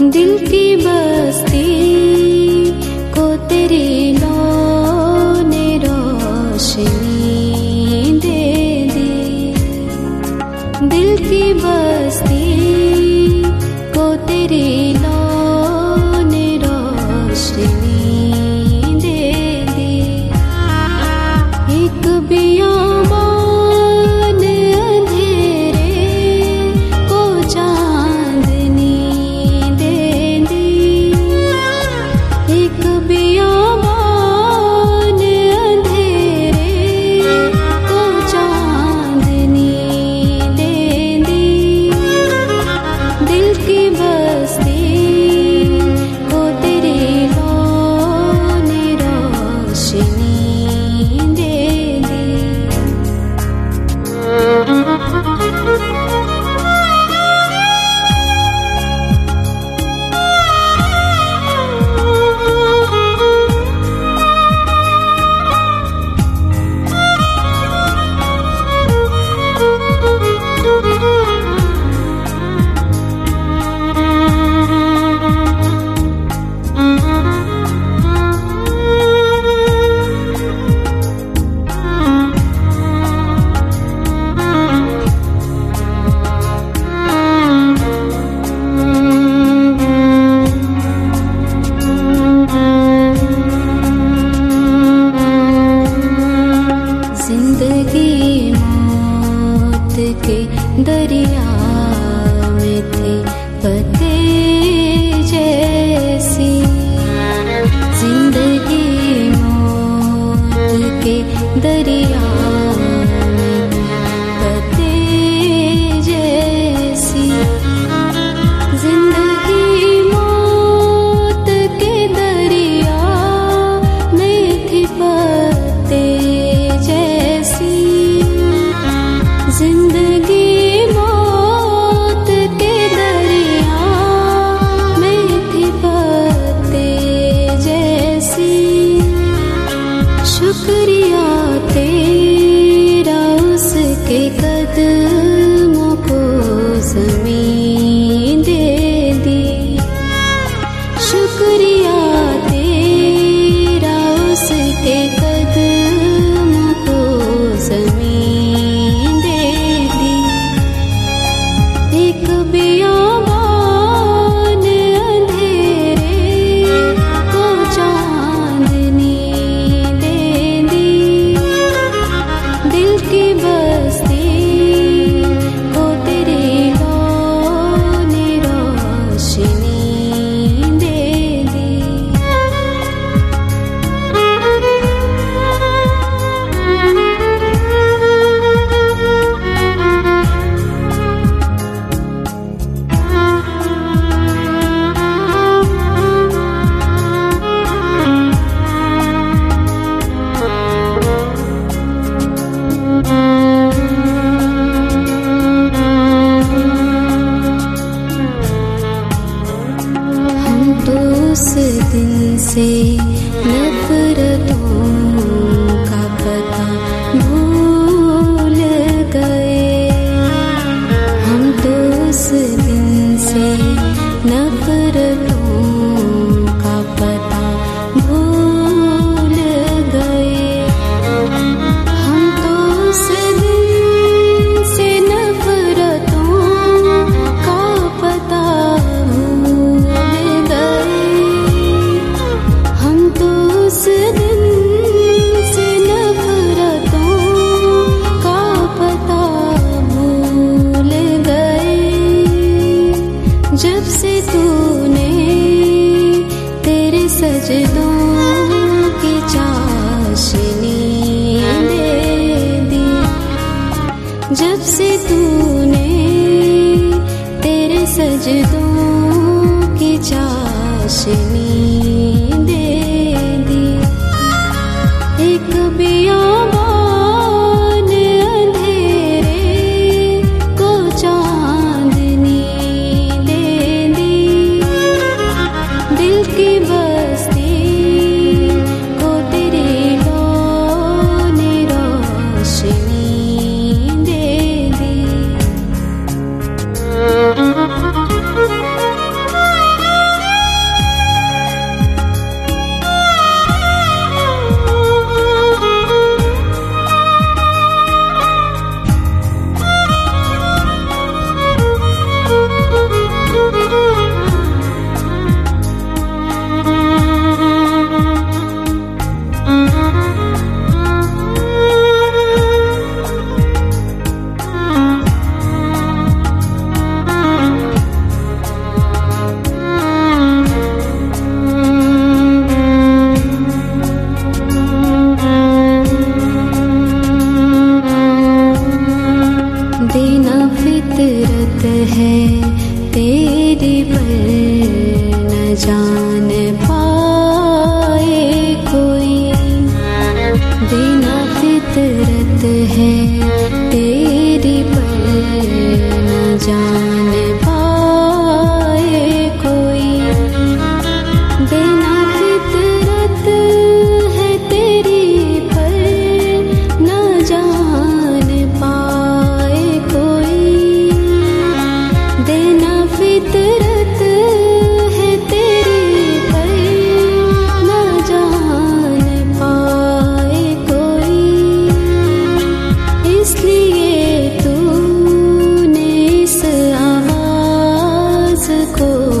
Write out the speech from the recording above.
दिल की बस्ती को तेरी उस दिन से नफरतों का पता भूल गए। हम तो उस दिन से नफरत जब से तूने तेरे सजदों की चाशनी दे दी, जब से तूने तेरे सजदों की चाशनी दे दी, एक बिया शान cool.